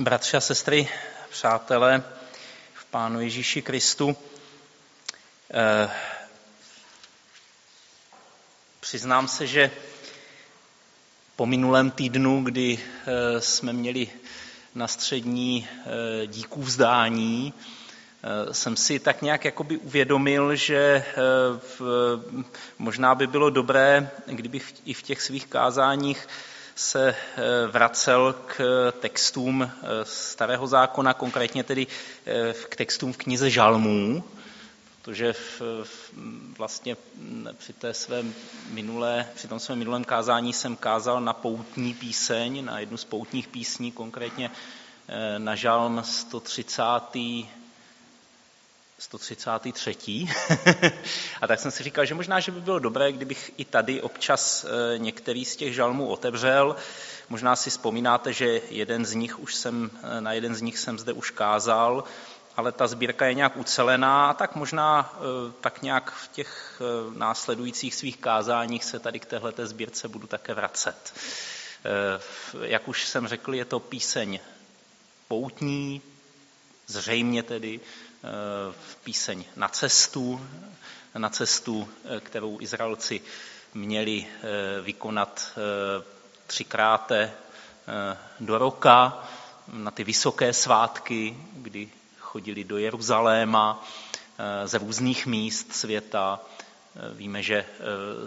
Bratři a sestry, přátelé v Pánu Ježíši Kristu, eh, přiznám se, že po minulém týdnu, kdy eh, jsme měli na střední eh, díků vzdání, eh, jsem si tak nějak jakoby uvědomil, že eh, v, možná by bylo dobré, kdybych i v těch svých kázáních se vracel k textům starého zákona, konkrétně tedy k textům v knize Žalmů, protože v, vlastně při, té své minulé, při tom svém minulém kázání jsem kázal na poutní píseň, na jednu z poutních písní, konkrétně eh, na žalm 130. 133. a tak jsem si říkal, že možná, že by bylo dobré, kdybych i tady občas eh, některý z těch žalmů otevřel. Možná si vzpomínáte, že jeden z nich už jsem, eh, na jeden z nich jsem zde už kázal ale ta sbírka je nějak ucelená, tak možná eh, tak nějak v těch následujících svých kázáních se tady k téhleté sbírce budu také vracet. Jak už jsem řekl, je to píseň poutní, zřejmě tedy píseň na cestu, na cestu, kterou Izraelci měli vykonat třikrát do roka, na ty vysoké svátky, kdy chodili do Jeruzaléma eh, ze různých míst světa. Eh, víme, že eh,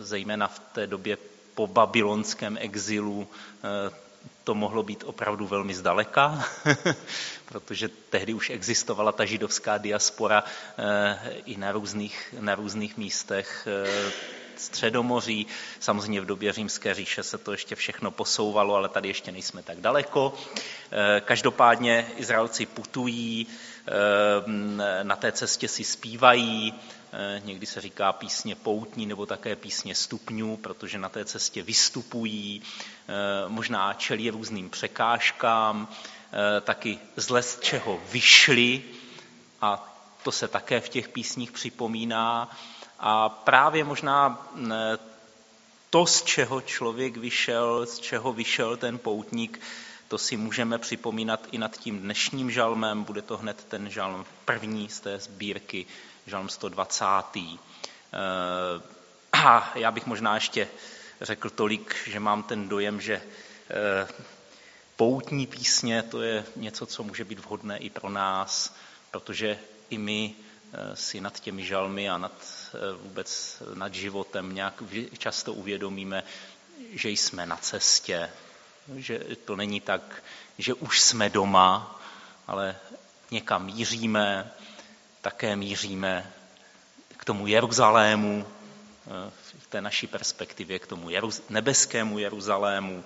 zejména v té době po babylonském exilu to mohlo být opravdu velmi zdaleka, protože tehdy už existovala ta židovská diaspora i na různých, na různých místech Středomoří. Samozřejmě v době římské říše se to ještě všechno posouvalo, ale tady ještě nejsme tak daleko. Každopádně Izraelci putují, Eh, na té cestě si zpívají, eh, někdy se říká písně poutní nebo také písně stupňů, protože na té cestě vystupují, eh, možná čelí různým překážkám, taky z z čeho vyšli a to se také v těch písních připomíná. A právě možná to, z čeho člověk vyšel, z čeho vyšel ten poutník, to si můžeme připomínat i nad tím dnešním žalmem. Bude to hned ten žalm první z té sbírky, žalm 120. Eh, a já bych možná ještě řekl tolik, že mám ten dojem, že eh, poutní písně to je něco, co může být vhodné i pro nás, protože i my eh, si nad těmi žalmy a nad, vůbec nad životem nějak často uvědomíme, že jsme na cestě, že to není tak, že už jsme doma, ale někam míříme, také míříme k tomu Jeruzalému, eh, v té naší perspektivě, k tomu nebeskému Jeruzalému,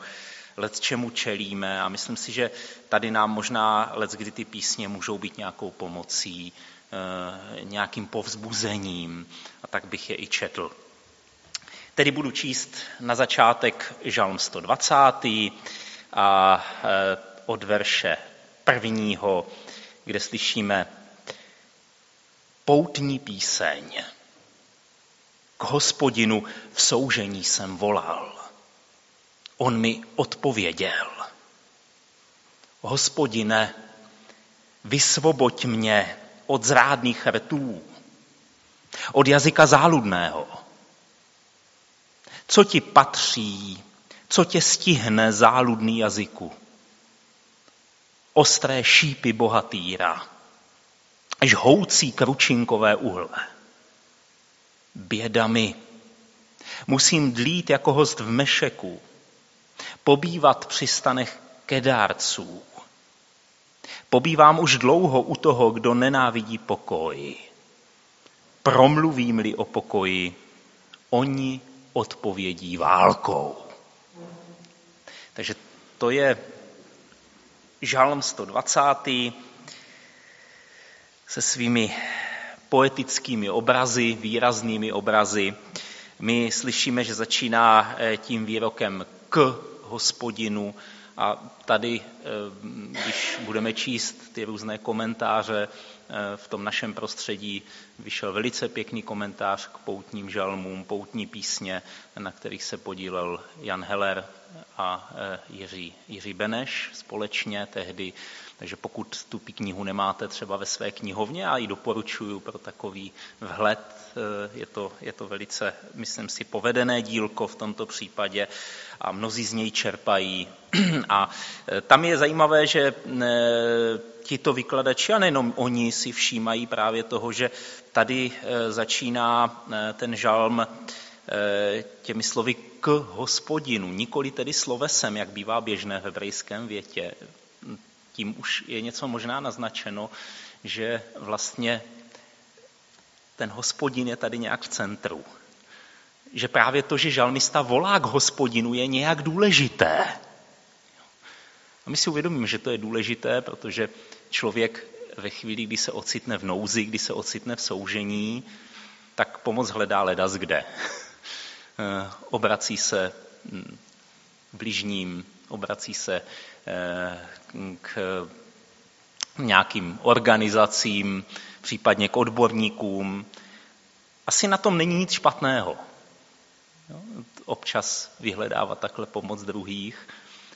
let čemu čelíme a myslím si, že tady nám možná let, kdy ty písně můžou být nějakou pomocí, eh, nějakým povzbuzením a tak bych je i četl. Tedy budu číst na začátek žalm 120. a e, od verše prvního, kde slyšíme poutní píseň. K hospodinu v soužení jsem volal. On mi odpověděl. Hospodine, vysvoboď mě od zrádných rtů, od jazyka záludného, co ti patří, co tě stihne záludný jazyku? Ostré šípy bohatýra, žhoucí kručinkové uhle. Běda mi, musím dlít jako host v Mešeku, pobývat při stanech kedárců. Pobývám už dlouho u toho, kdo nenávidí pokoj. Promluvím-li o pokoji, oni odpovědí válkou. Takže to je žalm 120. se svými poetickými obrazy, výraznými obrazy. My slyšíme, že začíná eh, tím výrokem k hospodinu a tady, eh, když budeme číst ty různé komentáře Eh, v tom našem prostředí vyšel velice pěkný komentář k poutním žalmům, poutní písně, na kterých se podílel Jan Heller, a Jiří, Jiří Beneš společně tehdy. Takže pokud tu knihu nemáte třeba ve své knihovně, já ji doporučuji pro takový vhled, je to, je to velice, myslím si, povedené dílko v tomto případě a mnozí z něj čerpají. A tam je zajímavé, že tito vykladači, a nejenom oni, si všímají právě toho, že tady začíná ten žalm těmi slovy k hospodinu, nikoli tedy slovesem, jak bývá běžné v hebrejském větě. Tím už je něco možná naznačeno, že vlastně ten hospodin je tady nějak v centru. Že právě to, že žalmista volá k hospodinu, je nějak důležité. A my si uvědomíme, že to je důležité, protože člověk ve chvíli, kdy se ocitne v nouzi, kdy se ocitne v soužení, tak pomoc hledá ledas kde. Eh, obrací se hm, bližním, obrací se eh, k nějakým organizacím, případně k odborníkům. Asi na tom není nic špatného. Občas vyhledávat takhle pomoc druhých,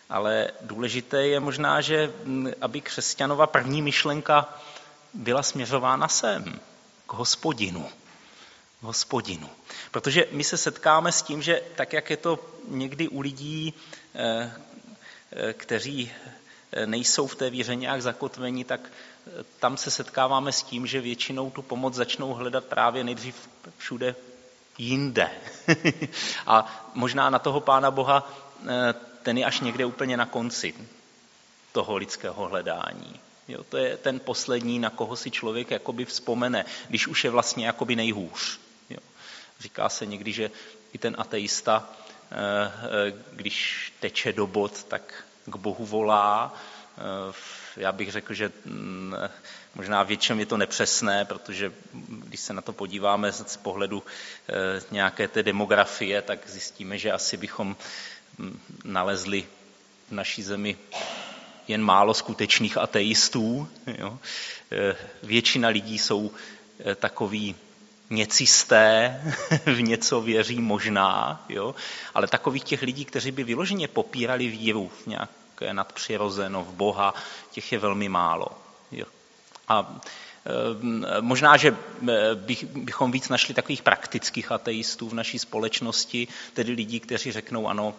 ale důležité je možná, že hm, aby křesťanova první myšlenka byla směřována sem, k hospodinu hospodinu. Protože my se setkáme s tím, že tak, jak je to někdy u lidí, eh, eh, kteří eh, nejsou v té víře nějak zakotveni, tak tam se setkáváme s tím, že většinou tu pomoc začnou hledat právě nejdřív všude jinde. A možná na toho Pána Boha ten je až někde úplně na konci toho lidského hledání. Jo, to je ten poslední, na koho si člověk jakoby vzpomene, když už je vlastně jakoby nejhůř. Říká se někdy, že i ten ateista, eh, eh, když teče do bod, tak k Bohu volá. Eh, já bych řekl, že mm, možná většinou je to nepřesné, protože když se na to podíváme z pohledu nějaké té demografie, tak zjistíme, že asi bychom mm, nalezli v naší zemi jen málo skutečných ateistů. Jo. Většina lidí jsou takový něcisté, v něco věří možná, jo? ale takových těch lidí, kteří by vyloženě popírali víru v nějaké nadpřirozeno, v Boha, těch je velmi málo. Jo? A e, možná, že e, bych, bychom víc našli takových praktických ateistů v naší společnosti, tedy lidí, kteří řeknou, ano,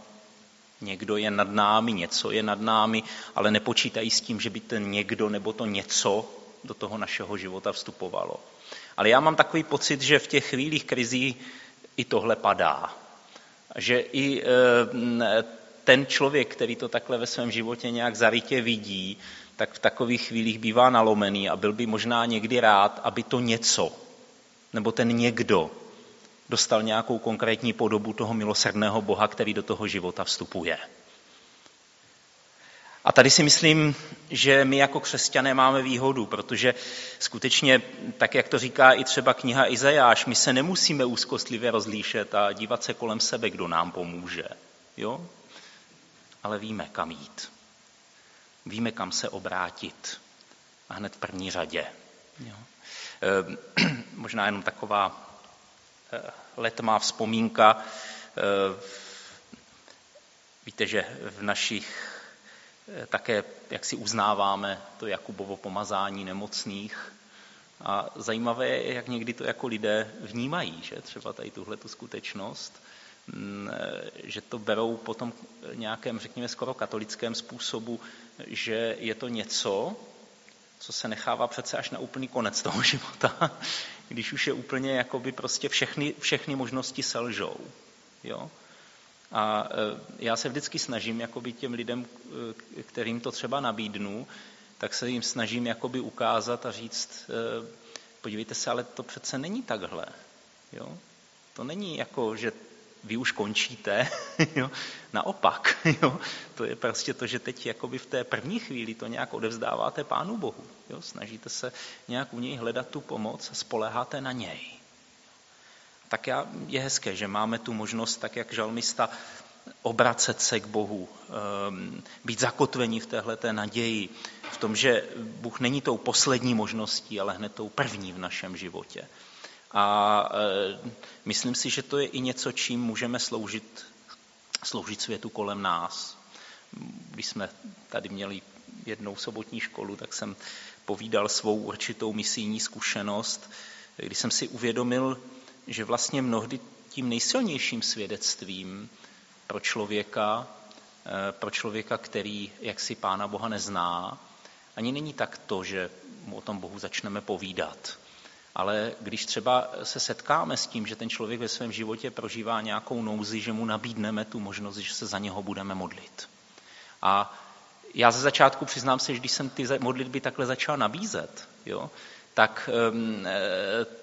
někdo je nad námi, něco je nad námi, ale nepočítají s tím, že by ten někdo nebo to něco do toho našeho života vstupovalo. Ale já mám takový pocit, že v těch chvílích krizí i tohle padá. Že i e, ten člověk, který to takhle ve svém životě nějak zarytě vidí, tak v takových chvílích bývá nalomený a byl by možná někdy rád, aby to něco, nebo ten někdo, dostal nějakou konkrétní podobu toho milosrdného Boha, který do toho života vstupuje. A tady si myslím, že my jako křesťané máme výhodu, protože skutečně, tak jak to říká i třeba kniha Izajáš, my se nemusíme úzkostlivě rozlíšet a dívat se kolem sebe, kdo nám pomůže. Jo? Ale víme, kam jít. Víme, kam se obrátit. A hned v první řadě. Jo? E, možná jenom taková e, letmá vzpomínka. E, víte, že v našich Eh, také, jak si uznáváme to Jakubovo pomazání nemocných. A zajímavé je, jak někdy to jako lidé vnímají, že třeba tady tuhle tu skutečnost, mm, eh, že to berou potom nějakém, řekněme, skoro katolickém způsobu, že je to něco, co se nechává přece až na úplný konec toho života, když už je úplně jakoby prostě všechny, všechny možnosti selžou. Jo? A e, já se vždycky snažím jakoby těm lidem, e, kterým to třeba nabídnu, tak se jim snažím jakoby ukázat a říct, e, podívejte se, ale to přece není takhle. Jo? To není jako, že vy už končíte, jo? naopak. Jo? To je prostě to, že teď jakoby v té první chvíli to nějak odevzdáváte Pánu Bohu. Jo? Snažíte se nějak u něj hledat tu pomoc a spoleháte na něj tak je hezké, že máme tu možnost, tak jak žalmista, obracet se k Bohu, ehm, být zakotvení v téhle naději, v tom, že Bůh není tou poslední možností, ale hned tou první v našem životě. A ehm, myslím si, že to je i něco, čím můžeme sloužit sloužit světu kolem nás. Když jsme tady měli jednou sobotní školu, tak jsem povídal svou určitou misijní zkušenost, kdy jsem si uvědomil, že vlastně mnohdy tím nejsilnějším svědectvím pro člověka, eh, pro člověka, který jaksi Pána Boha nezná, ani není tak to, že mu o tom Bohu začneme povídat. Ale když třeba se setkáme s tím, že ten člověk ve svém životě prožívá nějakou nouzi, že mu nabídneme tu možnost, že se za něho budeme modlit. A já ze začátku přiznám se, že když jsem ty modlitby takhle začal nabízet, jo, tak um,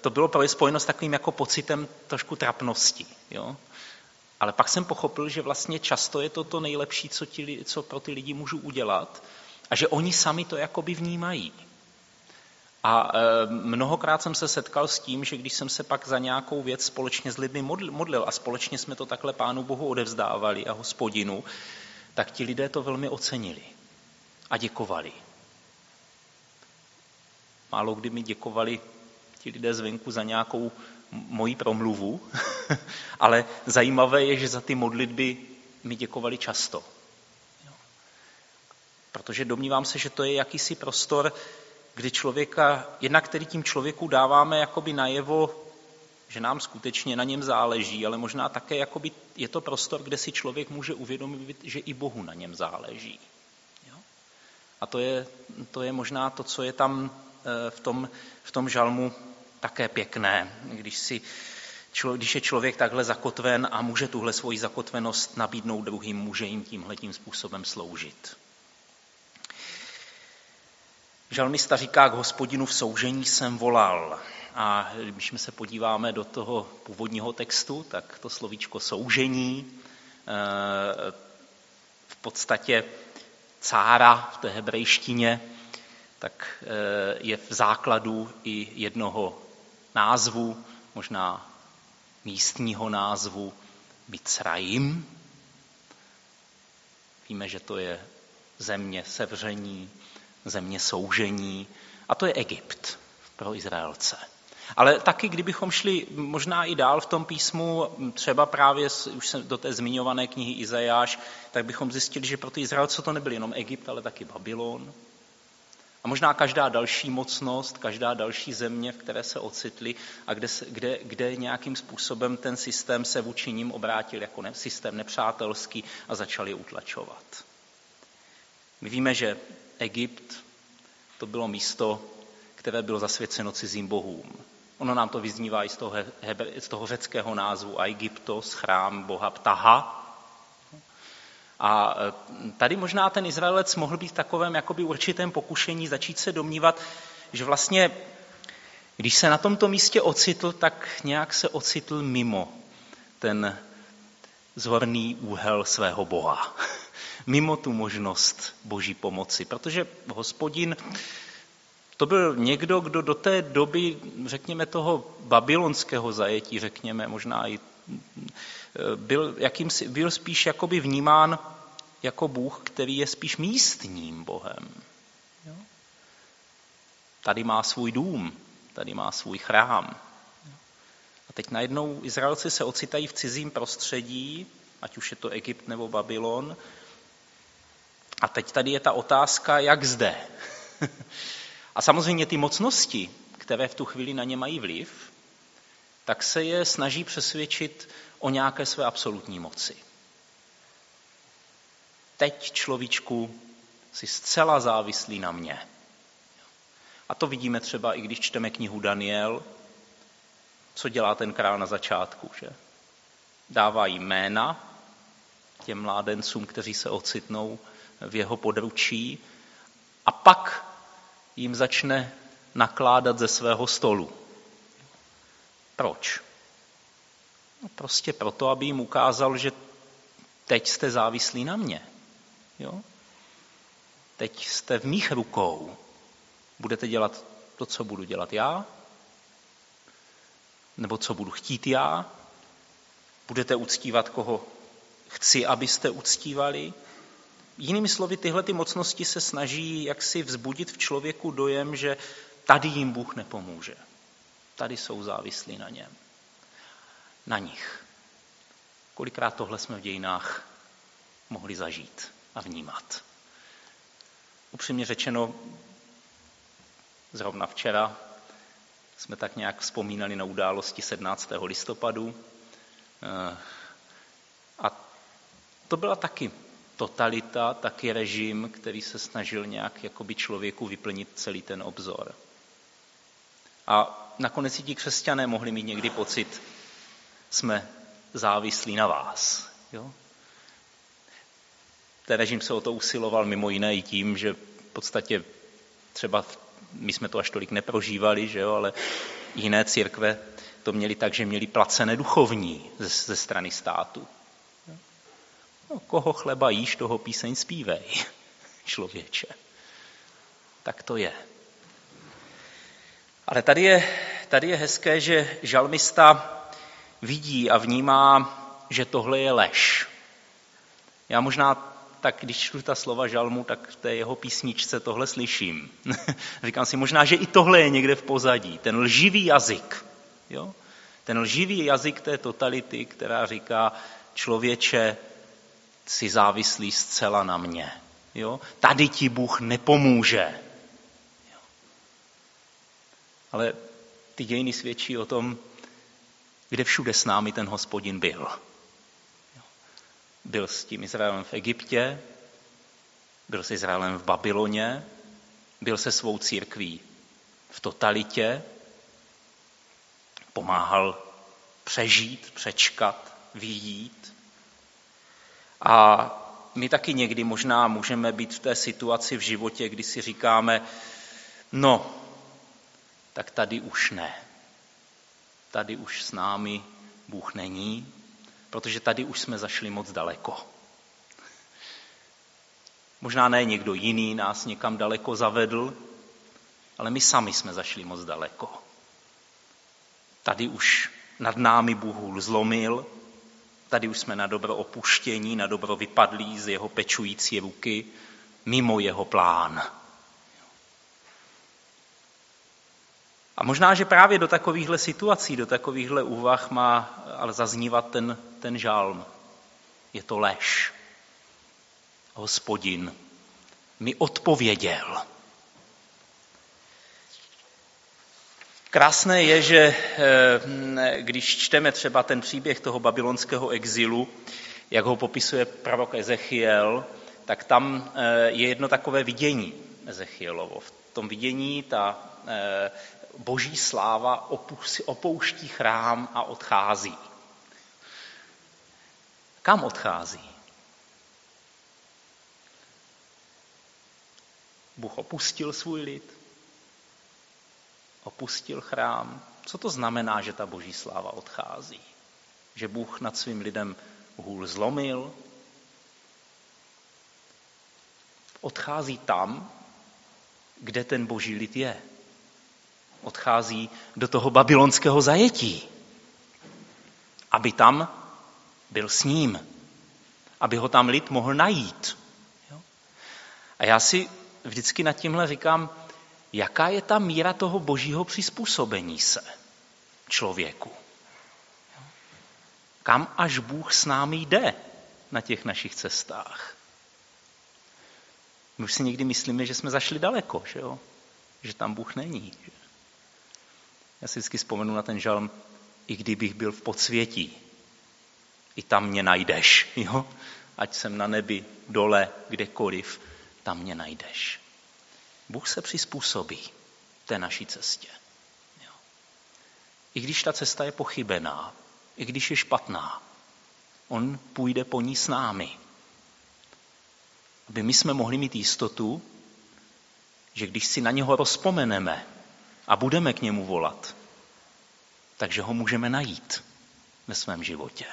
to bylo spojeno s takovým jako pocitem trošku trapnosti. Jo. Ale pak jsem pochopil, že vlastně často je to to nejlepší, co, ti, co pro ty lidi můžu udělat a že oni sami to jakoby vnímají. A e, mnohokrát jsem se setkal s tím, že když jsem se pak za nějakou věc společně s lidmi modlil a společně jsme to takhle Pánu Bohu odevzdávali a hospodinu, tak ti lidé to velmi ocenili a děkovali. Málo kdy mi děkovali ti lidé zvenku za nějakou moji promluvu, ale zajímavé je, že za ty modlitby mi děkovali často. Protože domnívám se, že to je jakýsi prostor, kdy člověka, jednak který tím člověku dáváme jakoby najevo, že nám skutečně na něm záleží, ale možná také jakoby je to prostor, kde si člověk může uvědomit, že i Bohu na něm záleží. Jo? A to je, to je možná to, co je tam v tom, v tom žalmu také pěkné, když, si, když je člověk takhle zakotven a může tuhle svoji zakotvenost nabídnout druhým, může jim tímhle tím způsobem sloužit. Žalmista říká, k hospodinu v soužení jsem volal. A když my se podíváme do toho původního textu, tak to slovíčko soužení eh, v podstatě cára v té hebrejštině, tak eh, je v základu i jednoho názvu, možná místního názvu Mitzrayim. Víme, že to je země sevření, země soužení a to je Egypt pro Izraelce. Ale taky, kdybychom šli možná i dál v tom písmu, třeba právě už se do té zmiňované knihy Izajáš, tak bychom zjistili, že pro ty Izraelce to nebyl jenom Egypt, ale taky Babylon, a možná každá další mocnost, každá další země, v které se ocitli a kde, kde, kde nějakým způsobem ten systém se vůči ním obrátil jako ne, systém nepřátelský a začal je utlačovat. My víme, že Egypt to bylo místo, které bylo zasvěceno cizím bohům. Ono nám to vyznívá i z toho, heber, z toho řeckého názvu Egyptos, chrám boha Ptaha, a e, tady možná ten Izraelec mohl být v takovém jakoby určitém pokušení začít se domnívat, že vlastně, když se na tomto místě ocitl, tak nějak se ocitl mimo ten zvorný úhel svého Boha. Mimo tu možnost boží pomoci. Protože hospodin to byl někdo, kdo do té doby, řekněme, toho babylonského zajetí, řekněme, možná i byl, jakýmsi, byl spíš jakoby vnímán jako Bůh, který je spíš místním Bohem. Tady má svůj dům, tady má svůj chrám. A teď najednou Izraelci se ocitají v cizím prostředí, ať už je to Egypt nebo Babylon. A teď tady je ta otázka, jak zde. A samozřejmě ty mocnosti, které v tu chvíli na ně mají vliv, tak se je snaží přesvědčit o nějaké své absolutní moci. Teď človíčku si zcela závislý na mě. A to vidíme třeba i když čteme knihu Daniel, co dělá ten král na začátku, že? Dává jména těm mládencům, kteří se ocitnou v jeho područí a pak jim začne nakládat ze svého stolu. Proč? No prostě proto, aby jim ukázal, že teď jste závislí na mě. Jo? Teď jste v mých rukou. Budete dělat to, co budu dělat já? Nebo co budu chtít já? Budete uctívat, koho chci, abyste uctívali? Jinými slovy, tyhle ty mocnosti se snaží jaksi vzbudit v člověku dojem, že tady jim Bůh nepomůže. Tady jsou závislí na něm. Na nich. Kolikrát tohle jsme v dějinách mohli zažít a vnímat. Upřímně řečeno, zrovna včera jsme tak nějak vzpomínali na události 17. listopadu. Eh, a to byla taky totalita, taky režim, který se snažil nějak jakoby člověku vyplnit celý ten obzor. A nakonec i ti křesťané mohli mít někdy pocit, jsme závislí na vás. Jo? Ten režim se o to usiloval mimo jiné i tím, že v podstatě třeba my jsme to až tolik neprožívali, že jo, ale jiné církve to měli tak, že měli placené duchovní ze, ze strany státu. No, koho chleba jíš, toho píseň zpívej, člověče. Tak to je. Ale tady je, tady je hezké, že žalmista vidí a vnímá, že tohle je lež. Já možná tak když čtu ta slova žalmu, tak v té jeho písničce tohle slyším. Říkám si, možná, že i tohle je někde v pozadí. Ten lživý jazyk. Jo? Ten lživý jazyk té totality, která říká, člověče, si závislý zcela na mě. Jo? Tady ti Bůh nepomůže. Jo? Ale ty dějiny svědčí o tom, kde všude s námi ten hospodin byl. Byl s tím Izraelem v Egyptě, byl s Izraelem v Babyloně, byl se svou církví v totalitě, pomáhal přežít, přečkat, vyjít. A my taky někdy možná můžeme být v té situaci v životě, kdy si říkáme, no, tak tady už ne. Tady už s námi Bůh není, protože tady už jsme zašli moc daleko. Možná ne někdo jiný nás někam daleko zavedl, ale my sami jsme zašli moc daleko. Tady už nad námi Bůh zlomil, tady už jsme na dobro opuštění, na dobro vypadlí z jeho pečující ruky, mimo jeho plán. A možná, že právě do takovýchhle situací, do takovýchhle úvah má ale zaznívat ten, ten žálm. Je to lež. Hospodin mi odpověděl. Krásné je, že eh, když čteme třeba ten příběh toho babylonského exilu, jak ho popisuje prorok Ezechiel, tak tam eh, je jedno takové vidění Ezechielovo. V tom vidění ta eh, boží sláva opouští chrám a odchází. Kam odchází? Bůh opustil svůj lid, opustil chrám. Co to znamená, že ta boží sláva odchází? Že Bůh nad svým lidem hůl zlomil? Odchází tam, kde ten boží lid je odchází do toho babylonského zajetí, aby tam byl s ním, aby ho tam lid mohl najít. A já si vždycky nad tímhle říkám, jaká je ta míra toho božího přizpůsobení se člověku. Kam až Bůh s námi jde na těch našich cestách. My už si někdy myslíme, že jsme zašli daleko, že, jo? že tam Bůh není. Že? Já si vždycky vzpomenu na ten žalm, i kdybych byl v podsvětí, i tam mě najdeš. Jo? Ať jsem na nebi, dole, kdekoliv, tam mě najdeš. Bůh se přizpůsobí té naší cestě. Jo? I když ta cesta je pochybená, i když je špatná, on půjde po ní s námi. Aby my jsme mohli mít jistotu, že když si na něho rozpomeneme, a budeme k němu volat, takže ho můžeme najít ve svém životě.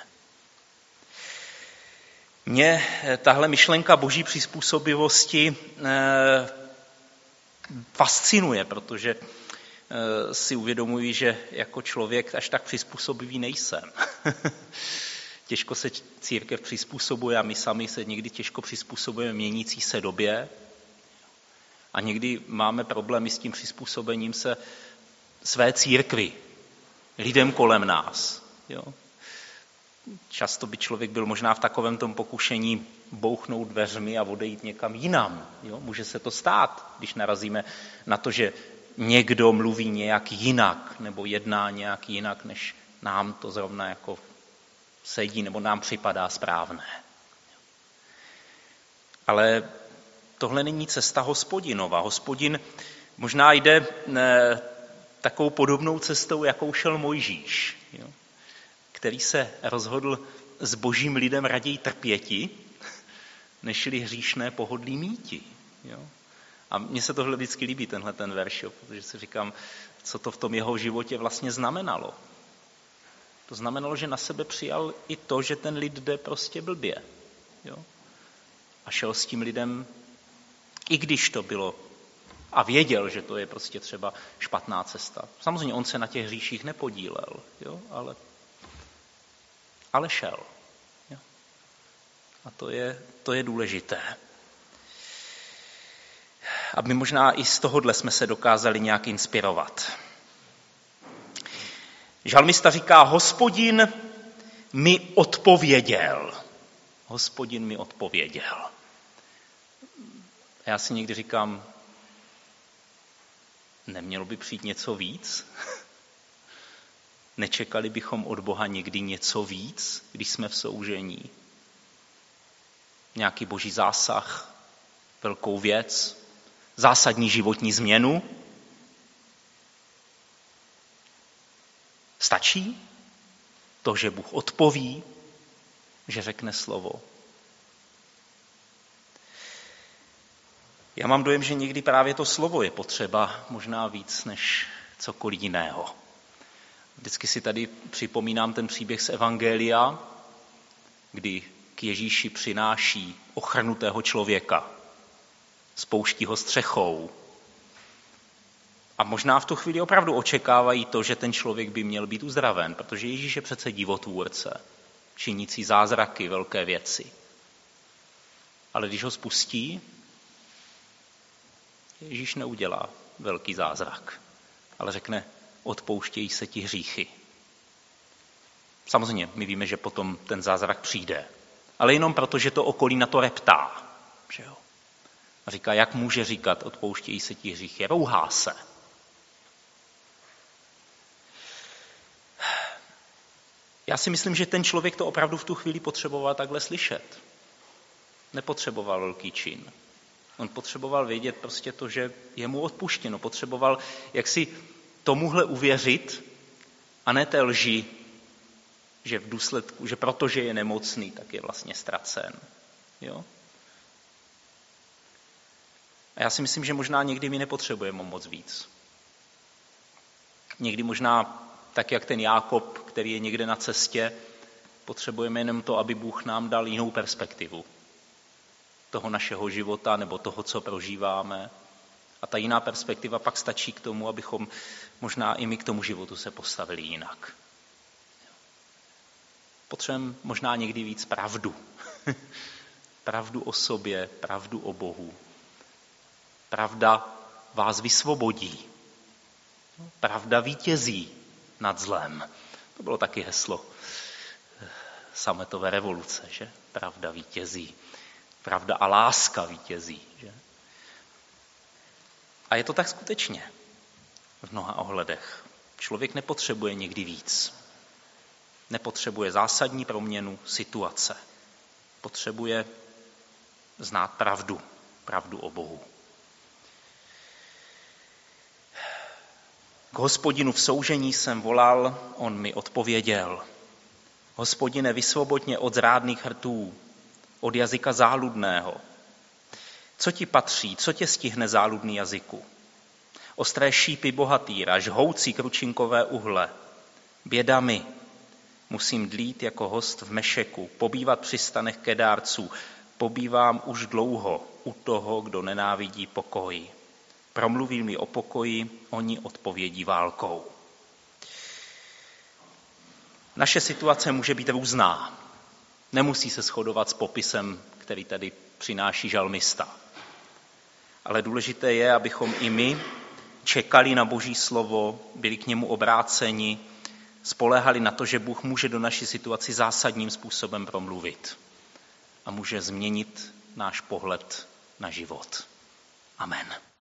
Mě eh, tahle myšlenka boží přizpůsobivosti eh, fascinuje, protože eh, si uvědomuji, že jako člověk až tak přizpůsobivý nejsem. těžko se církev přizpůsobuje a my sami se někdy těžko přizpůsobujeme měnící se době, a někdy máme problémy s tím přizpůsobením se své církvi, lidem kolem nás. Jo? často by člověk byl možná v takovém tom pokušení bouchnout dveřmi a odejít někam jinam. Jo? Může se to stát, když narazíme na to, že někdo mluví nějak jinak nebo jedná nějak jinak, než nám to zrovna jako sedí nebo nám připadá správné. Ale tohle není cesta hospodinova. Hospodin možná jde ne, takovou podobnou cestou, jakou šel Mojžíš, jo? který se rozhodl s božím lidem raději trpěti, nežli hříšné pohodlí míti. Jo? A mně se tohle vždycky líbí, tenhle ten verš, jo? protože si říkám, co to v tom jeho životě vlastně znamenalo. To znamenalo, že na sebe přijal i to, že ten lid jde prostě blbě. Jo? A šel s tím lidem, i když to bylo a věděl, že to je prostě třeba špatná cesta. Samozřejmě on se na těch hříších nepodílel, jo? Ale, ale šel. Jo? A to je, to je důležité. Aby možná i z tohohle jsme se dokázali nějak inspirovat. Žalmista říká, hospodin mi odpověděl. Hospodin mi odpověděl. A já si někdy říkám, nemělo by přijít něco víc? Nečekali bychom od Boha někdy něco víc, když jsme v soužení? Nějaký boží zásah, velkou věc, zásadní životní změnu? Stačí to, že Bůh odpoví, že řekne slovo. Já mám dojem, že někdy právě to slovo je potřeba možná víc než cokoliv jiného. Vždycky si tady připomínám ten příběh z Evangelia, kdy k Ježíši přináší ochrnutého člověka, spouští ho střechou. A možná v tu chvíli opravdu očekávají to, že ten člověk by měl být uzdraven, protože Ježíš je přece divotvůrce, činící zázraky, velké věci. Ale když ho spustí, Ježíš neudělá velký zázrak, ale řekne, odpouštějí se ti hříchy. Samozřejmě, my víme, že potom ten zázrak přijde, ale jenom proto, že to okolí na to reptá. Že jo? A říká, jak může říkat, odpouštějí se ti hříchy, rouhá se. Já si myslím, že ten člověk to opravdu v tu chvíli potřeboval takhle slyšet. Nepotřeboval velký čin. On potřeboval vědět prostě to, že je mu odpuštěno. Potřeboval jak si tomuhle uvěřit a ne té lži, že v důsledku, že protože je nemocný, tak je vlastně ztracen. Jo? A já si myslím, že možná někdy my nepotřebujeme moc víc. Někdy možná tak, jak ten Jákob, který je někde na cestě, potřebujeme jenom to, aby Bůh nám dal jinou perspektivu toho našeho života nebo toho, co prožíváme. A ta jiná perspektiva pak stačí k tomu, abychom možná i my k tomu životu se postavili jinak. Potřebujeme možná někdy víc pravdu. pravdu o sobě, pravdu o Bohu. Pravda vás vysvobodí. Pravda vítězí nad zlem. To bylo taky heslo sametové revoluce, že? Pravda vítězí. Pravda a láska vítězí. Že? A je to tak skutečně v mnoha ohledech. Člověk nepotřebuje někdy víc. Nepotřebuje zásadní proměnu situace. Potřebuje znát pravdu, pravdu o Bohu. K hospodinu v soužení jsem volal, on mi odpověděl. Hospodine, vysvobodně od zrádných hrtů, od jazyka záludného. Co ti patří, co tě stihne záludný jazyku? Ostré šípy bohatýra, žhoucí kručinkové uhle. Běda mi, musím dlít jako host v Mešeku, pobývat při stanech kedárců, pobývám už dlouho u toho, kdo nenávidí pokoj. Promluví mi o pokoji, oni odpovědí válkou. Naše situace může být různá. Nemusí se shodovat s popisem, který tady přináší žalmista. Ale důležité je, abychom i my čekali na Boží slovo, byli k němu obráceni, spolehali na to, že Bůh může do naší situaci zásadním způsobem promluvit a může změnit náš pohled na život. Amen.